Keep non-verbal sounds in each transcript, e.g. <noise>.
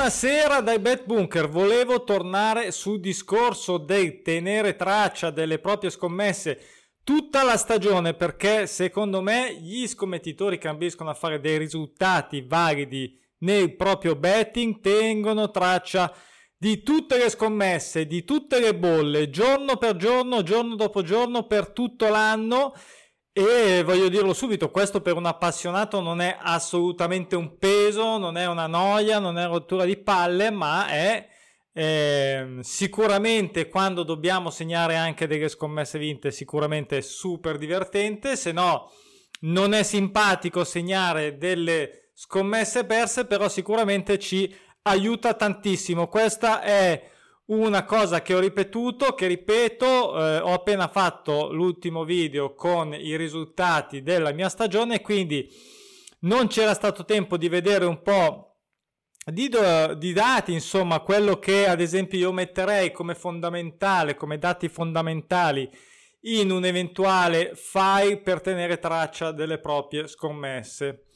Buonasera dai Bet Bunker, volevo tornare sul discorso del tenere traccia delle proprie scommesse tutta la stagione perché secondo me gli scommettitori che ambiscono a fare dei risultati validi nel proprio betting tengono traccia di tutte le scommesse, di tutte le bolle, giorno per giorno, giorno dopo giorno, per tutto l'anno. E voglio dirlo subito, questo per un appassionato non è assolutamente un peso, non è una noia, non è rottura di palle, ma è eh, sicuramente quando dobbiamo segnare anche delle scommesse vinte, sicuramente super divertente, se no non è simpatico segnare delle scommesse perse, però sicuramente ci aiuta tantissimo. Questa è una cosa che ho ripetuto, che ripeto, eh, ho appena fatto l'ultimo video con i risultati della mia stagione, quindi non c'era stato tempo di vedere un po' di, di, dati, insomma, quello che ad esempio io metterei come fondamentale, come dati fondamentali in un eventuale file per tenere traccia delle proprie scommesse.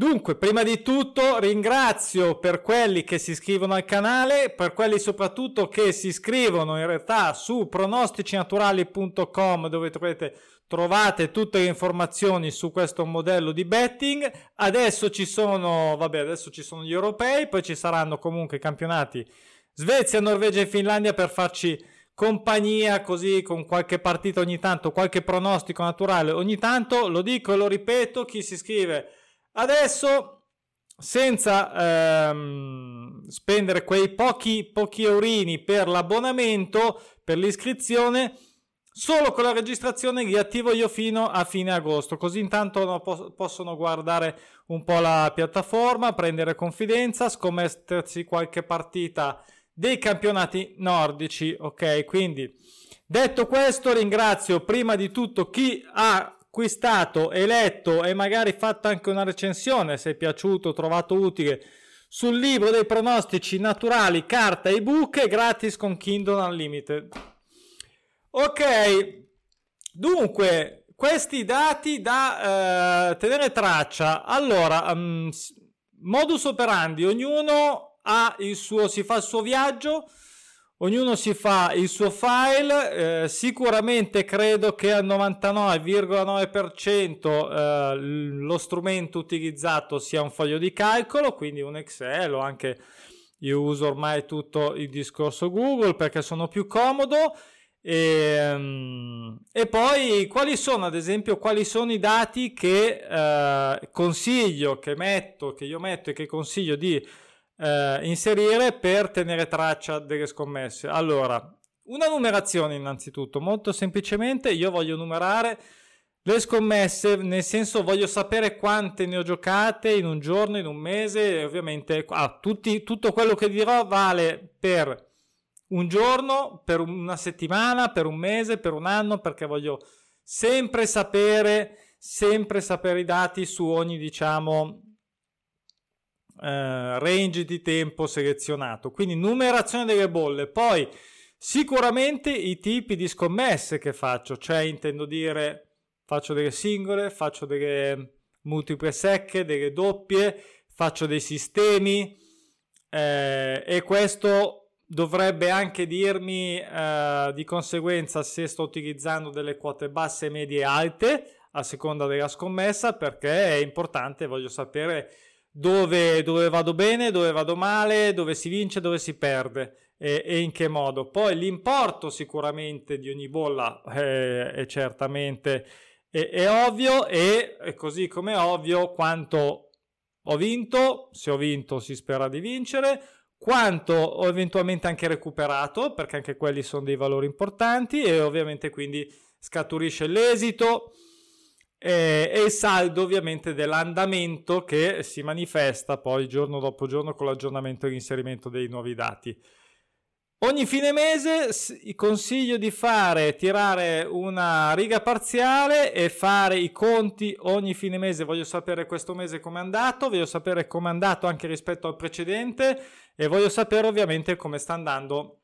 Dunque, prima di tutto ringrazio per quelli che si iscrivono al canale, per quelli soprattutto che si iscrivono in realtà su pronosticinaturali.com dove trovate, trovate tutte le informazioni su questo modello di betting. Adesso ci sono, vabbè, adesso ci sono gli europei, poi ci saranno comunque i campionati Svezia, Norvegia e Finlandia per farci compagnia così con qualche partita ogni tanto, qualche pronostico naturale ogni tanto. Lo dico e lo ripeto, chi si iscrive Adesso, senza ehm, spendere quei pochi, pochi eurini per l'abbonamento, per l'iscrizione, solo con la registrazione li attivo io fino a fine agosto, così intanto no, po- possono guardare un po' la piattaforma, prendere confidenza, scommettersi qualche partita dei campionati nordici, ok? Quindi detto questo ringrazio prima di tutto chi ha acquistato e letto e magari fatto anche una recensione se è piaciuto, trovato utile sul libro dei pronostici naturali, carta ebook e gratis con Kindle Unlimited. Ok, dunque, questi dati da eh, tenere traccia. Allora, um, modus operandi, ognuno ha il suo, si fa il suo viaggio Ognuno si fa il suo file, eh, sicuramente credo che al 99,9% eh, lo strumento utilizzato sia un foglio di calcolo, quindi un Excel o anche io uso ormai tutto il discorso Google perché sono più comodo. E, ehm, e poi quali sono ad esempio quali sono i dati che eh, consiglio che metto che io metto e che consiglio di eh, inserire per tenere traccia delle scommesse. Allora, una numerazione innanzitutto, molto semplicemente io voglio numerare le scommesse, nel senso voglio sapere quante ne ho giocate in un giorno, in un mese, ovviamente ah, tutti, tutto quello che dirò vale per un giorno, per una settimana, per un mese, per un anno, perché voglio sempre sapere, sempre sapere i dati su ogni, diciamo, eh, range di tempo selezionato. Quindi numerazione delle bolle. Poi sicuramente i tipi di scommesse che faccio, cioè intendo dire faccio delle singole, faccio delle multiple secche, delle doppie, faccio dei sistemi eh, e questo dovrebbe anche dirmi eh, di conseguenza se sto utilizzando delle quote basse, medie e alte a seconda della scommessa perché è importante, voglio sapere dove, dove, vado bene, dove vado male, dove si vince, dove si perde e, e in che modo. Poi l'importo sicuramente di ogni bolla è, è certamente è, è ovvio e, e così come è ovvio quanto ho vinto, se ho vinto si spera di vincere, quanto ho eventualmente anche recuperato, perché anche quelli sono dei valori importanti e ovviamente quindi scaturisce l'esito e, e il saldo ovviamente dell'andamento che si manifesta poi giorno dopo giorno con l'aggiornamento e l'inserimento dei nuovi dati. Ogni fine mese consiglio di fare, tirare una riga parziale e fare i conti ogni fine mese. Voglio sapere questo mese come è andato, voglio sapere come è andato anche rispetto al precedente e voglio sapere ovviamente come sta andando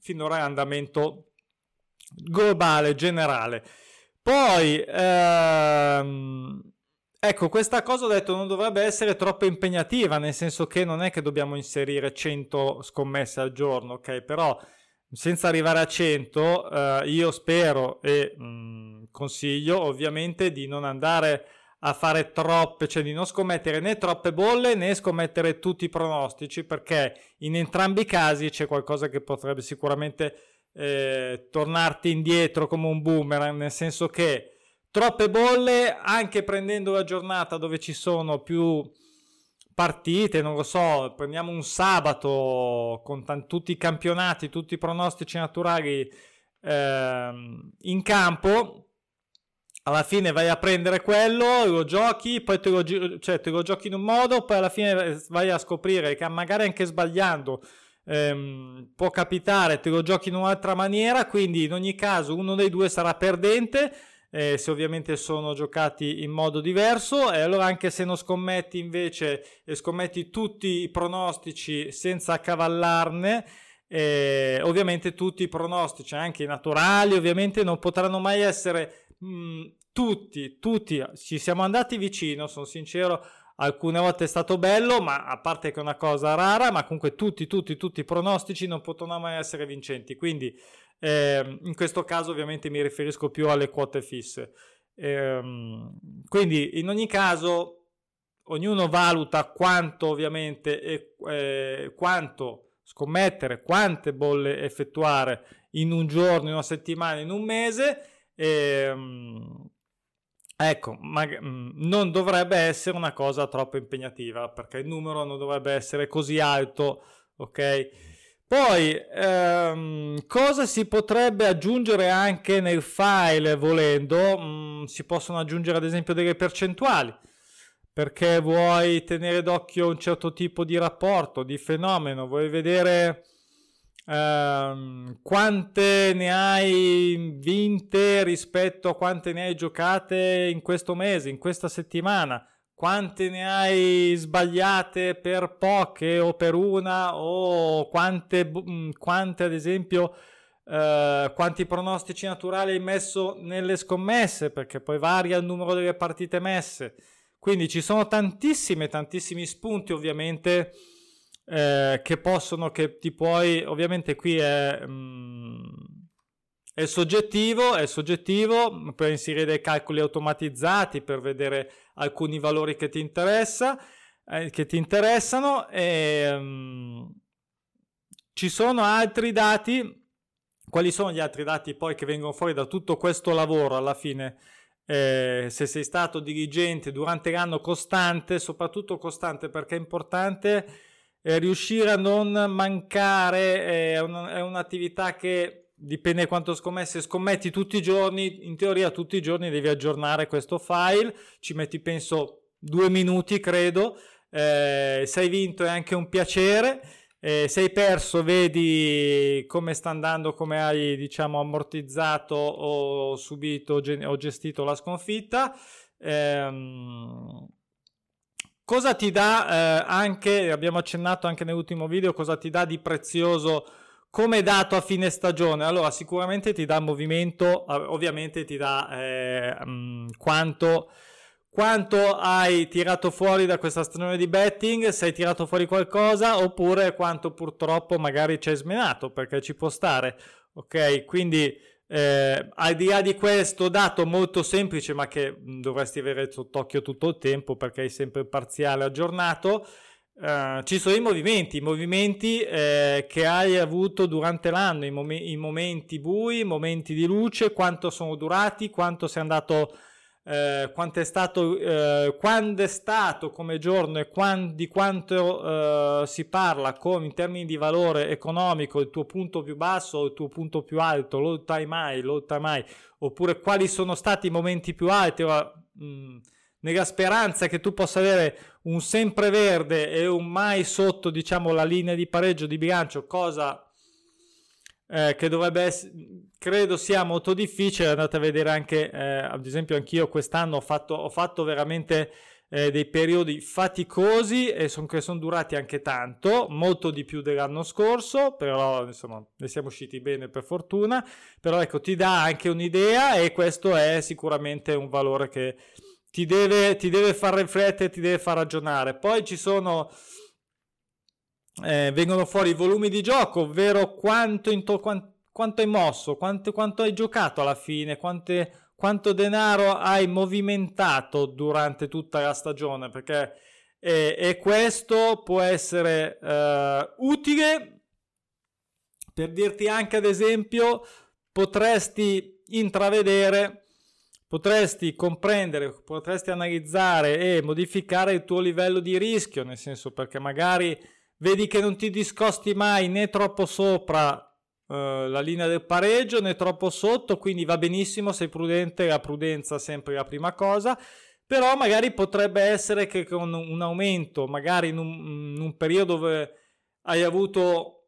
finora l'andamento globale, generale. Poi ehm, Ecco, questa cosa ho detto non dovrebbe essere troppo impegnativa, nel senso che non è che dobbiamo inserire 100 scommesse al giorno, ok? Però senza arrivare a 100, eh, io spero e mh, mm, consiglio ovviamente di non andare a fare troppe, cioè di non scommettere né troppe bolle né scommettere tutti i pronostici, perché in entrambi i casi c'è qualcosa che potrebbe sicuramente eh, tornarti indietro come un boomerang, nel senso che troppe bolle anche prendendo la giornata dove ci sono più partite, non lo so, prendiamo un sabato con t- tutti i campionati, tutti i pronostici naturali eh, in campo, alla fine vai a prendere quello, lo giochi, poi te lo, gi- cioè, te lo giochi in un modo, poi alla fine vai a scoprire che magari anche sbagliando ehm, può capitare, te lo giochi in un'altra maniera, quindi in ogni caso uno dei due sarà perdente eh, se ovviamente sono giocati in modo diverso e allora anche se non scommetti invece e scommetti tutti i pronostici senza accavallarne eh, ovviamente tutti i pronostici anche i naturali ovviamente non potranno mai essere mh, mm, tutti tutti ci siamo andati vicino sono sincero alcune volte è stato bello, ma a parte che è una cosa rara, ma comunque tutti, tutti, tutti i pronostici non potranno mai essere vincenti. Quindi eh, in questo caso ovviamente mi riferisco più alle quote fisse. Eh, quindi in ogni caso ognuno valuta quanto ovviamente e, eh, quanto scommettere, quante bolle effettuare in un giorno, in una settimana, in un mese. Ehm, ecco, ma, mm, non dovrebbe essere una cosa troppo impegnativa perché il numero non dovrebbe essere così alto, ok? Poi, ehm, cosa si potrebbe aggiungere anche nel file volendo? Mm, si possono aggiungere ad esempio delle percentuali, perché vuoi tenere d'occhio un certo tipo di rapporto, di fenomeno, vuoi vedere ehm, quante ne hai vinte rispetto a quante ne hai giocate in questo mese, in questa settimana? Quante ne hai sbagliate per poche o per una? O quante, mm, quante ad esempio eh, quanti pronostici naturali hai messo nelle scommesse? Perché poi varia il numero delle partite messe. Quindi ci sono tantissime tantissimi spunti ovviamente eh, che possono che ti puoi ovviamente qui è mm, è soggettivo, è soggettivo, puoi inserire dei calcoli automatizzati per vedere alcuni valori che ti, interessa, eh, che ti interessano e um, ci sono altri dati. Quali sono gli altri dati poi che vengono fuori da tutto questo lavoro alla fine? Eh, se sei stato dirigente durante l'anno costante, soprattutto costante perché è importante eh, riuscire a non mancare, eh, è, un, è un'attività che dipende quanto scommesse. Scommetti tutti i giorni in teoria tutti i giorni devi aggiornare questo file. Ci metti penso due minuti credo. Eh, se hai vinto è anche un piacere. Eh, se hai perso vedi come sta andando come hai diciamo ammortizzato o subito o gestito la sconfitta. Ehm, cosa ti dà eh, anche abbiamo accennato anche nell'ultimo video cosa ti dà di prezioso come dato a fine stagione? Allora, sicuramente ti dà movimento, ovviamente ti dà eh, mh, quanto, quanto, hai tirato fuori da questa stagione di betting, se hai tirato fuori qualcosa, oppure quanto purtroppo magari ci hai smenato, perché ci può stare. Ok, quindi eh, al di là di questo dato molto semplice, ma che dovresti avere sott'occhio tutto il tempo, perché hai sempre parziale aggiornato. Uh, ci sono i movimenti, i movimenti eh, che hai avuto durante l'anno, i, mom- i, momenti bui, i momenti di luce, quanto sono durati, quanto sei andato, eh, quanto è stato, eh, quando è stato come giorno e quando, di quanto eh, si parla con, in termini di valore economico, il tuo punto più basso o il tuo punto più alto, l'all time high, l'all time oppure quali sono stati i momenti più alti. Ora, mh, mm, nella speranza che tu possa avere un sempreverde e un mai sotto, diciamo, la linea di pareggio di bilancio, cosa eh, che dovrebbe essere, credo sia molto difficile. Andate a vedere anche, eh, ad esempio, anch'io quest'anno ho fatto, ho fatto veramente eh, dei periodi faticosi e son, che sono durati anche tanto, molto di più dell'anno scorso, però insomma ne siamo usciti bene per fortuna. Però ecco, ti dà anche un'idea e questo è sicuramente un valore che ti deve, ti deve far riflettere, ti deve far ragionare. Poi ci sono, eh, vengono fuori i volumi di gioco, ovvero quanto, into, quanto, quanto hai mosso, quanto, quanto, hai giocato alla fine, quante, quanto denaro hai movimentato durante tutta la stagione, perché e, e questo può essere eh, utile. Per dirti anche ad esempio potresti intravedere potresti comprendere, potresti analizzare e modificare il tuo livello di rischio, nel senso perché magari vedi che non ti discosti mai né troppo sopra eh, la linea del pareggio né troppo sotto, quindi va benissimo, sei prudente, la prudenza è sempre la prima cosa, però magari potrebbe essere che con un aumento, magari in un, in un periodo dove hai avuto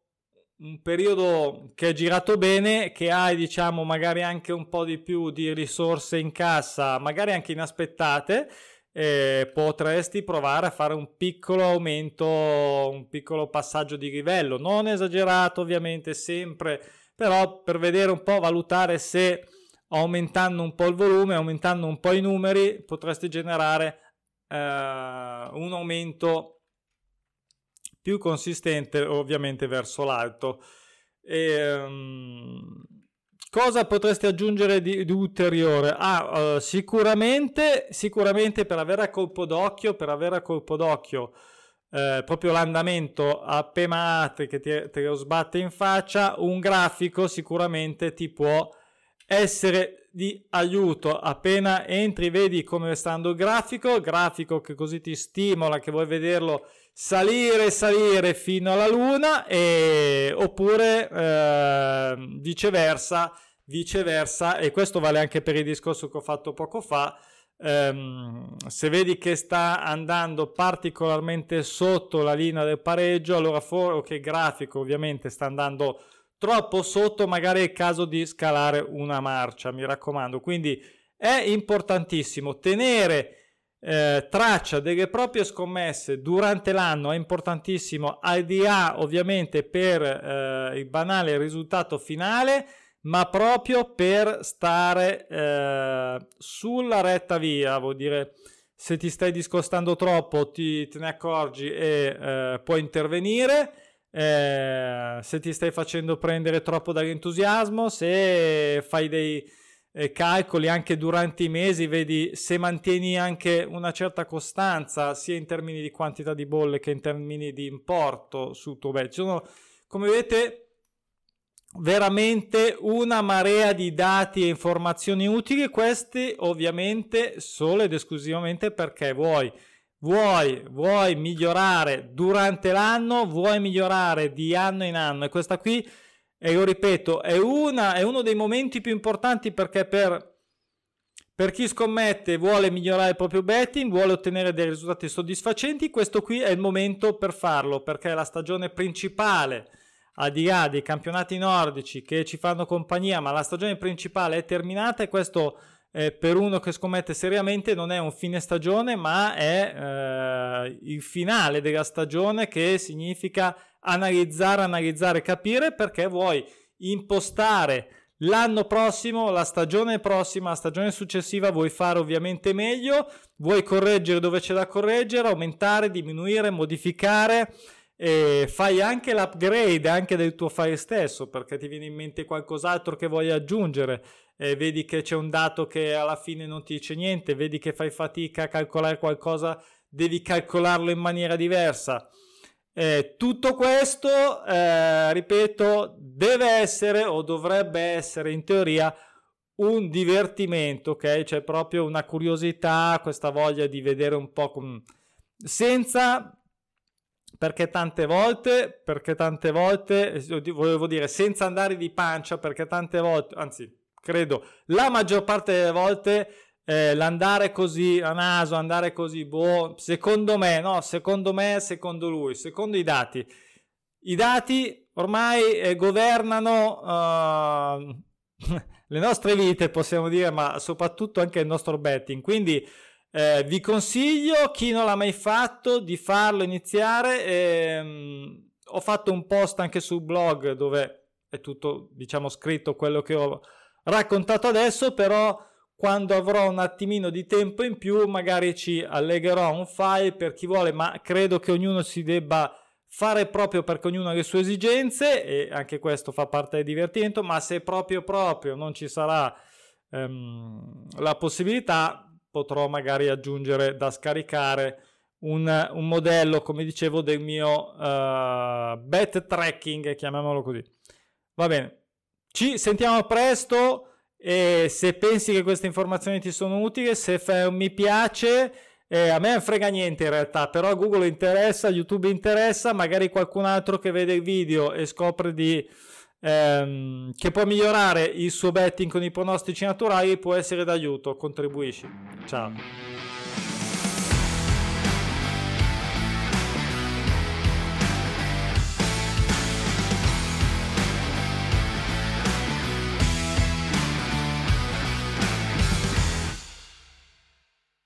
un periodo che è girato bene, che hai diciamo magari anche un po' di più di risorse in cassa, magari anche inaspettate, eh, potresti provare a fare un piccolo aumento, un piccolo passaggio di livello, non esagerato ovviamente sempre, però per vedere un po', valutare se aumentando un po' il volume, aumentando un po' i numeri, potresti generare eh, un aumento più consistente ovviamente verso l'alto. E, um, cosa potresti aggiungere di, di ulteriore? Ah, uh, sicuramente, sicuramente per avere a colpo d'occhio, per avere a colpo d'occhio eh, proprio l'andamento appena apri che ti, te lo sbatte in faccia, un grafico sicuramente ti può essere di aiuto appena entri vedi come sta andando il grafico grafico che così ti stimola che vuoi vederlo salire salire fino alla luna e, oppure eh, viceversa viceversa e questo vale anche per il discorso che ho fatto poco fa ehm, se vedi che sta andando particolarmente sotto la linea del pareggio allora fuori che il grafico ovviamente sta andando troppo sotto magari è il caso di scalare una marcia mi raccomando. Quindi è importantissimo tenere eh, traccia delle proprie scommesse durante l'anno è importantissimo al di là ovviamente per eh, il banale risultato finale ma proprio per stare eh, sulla retta via vuol dire se ti stai discostando troppo ti, te ne accorgi e eh, puoi intervenire eh, se ti stai facendo prendere troppo dall'entusiasmo se fai dei eh, calcoli anche durante i mesi, vedi se mantieni anche una certa costanza sia in termini di quantità di bolle che in termini di importo sul tuo bet. Sono, come vedete, veramente una marea di dati e informazioni utili, questi ovviamente solo ed esclusivamente perché vuoi. Vuoi, vuoi migliorare durante l'anno, vuoi migliorare di anno in anno. E questa qui e io ripeto, è, una, è uno dei momenti più importanti perché per, per chi scommette e vuole migliorare il proprio betting, vuole ottenere dei risultati soddisfacenti, questo qui è il momento per farlo perché è la stagione principale al di là dei campionati nordici che ci fanno compagnia, ma la stagione principale è terminata e questo eh, per uno che scommette seriamente non è un fine stagione, ma è eh, il finale della stagione che significa analizzare, analizzare, capire perché vuoi impostare l'anno prossimo, la stagione prossima, la stagione successiva, vuoi fare ovviamente meglio, vuoi correggere dove c'è da correggere, aumentare, diminuire, modificare. E fai anche l'upgrade anche del tuo file stesso perché ti viene in mente qualcos'altro che vuoi aggiungere e vedi che c'è un dato che alla fine non ti dice niente vedi che fai fatica a calcolare qualcosa devi calcolarlo in maniera diversa eh, tutto questo, eh, ripeto, deve essere o dovrebbe essere in teoria un divertimento, ok? C'è proprio una curiosità, questa voglia di vedere un po' com... senza perché tante volte, perché tante volte, volevo dire senza andare di pancia, perché tante volte, anzi, credo la maggior parte delle volte eh, l'andare così a naso, andare così, boh, secondo me, no, secondo me, secondo lui, secondo i dati. I dati ormai eh, governano uh, <laughs> le nostre vite, possiamo dire, ma soprattutto anche il nostro betting. Quindi eh, vi consiglio, chi non l'ha mai fatto, di farlo iniziare. Ehm, ho fatto un post anche sul blog dove è tutto, diciamo, scritto quello che ho raccontato adesso, però quando avrò un attimino di tempo in più magari ci allegherò un file per chi vuole, ma credo che ognuno si debba fare proprio perché ognuno ha le sue esigenze e anche questo fa parte del divertimento, ma se proprio proprio non ci sarà ehm, la possibilità potrò magari aggiungere da scaricare un, un modello, come dicevo, del mio uh, bet tracking, chiamiamolo così. Va bene, ci sentiamo presto e se pensi che queste informazioni ti sono utili, se fai un mi piace, eh, a me non frega niente in realtà, però a Google interessa, YouTube interessa, magari qualcun altro che vede il video e scopre di, ehm, che può migliorare il suo betting con i pronostici naturali può essere d'aiuto, contribuisci. Ciao.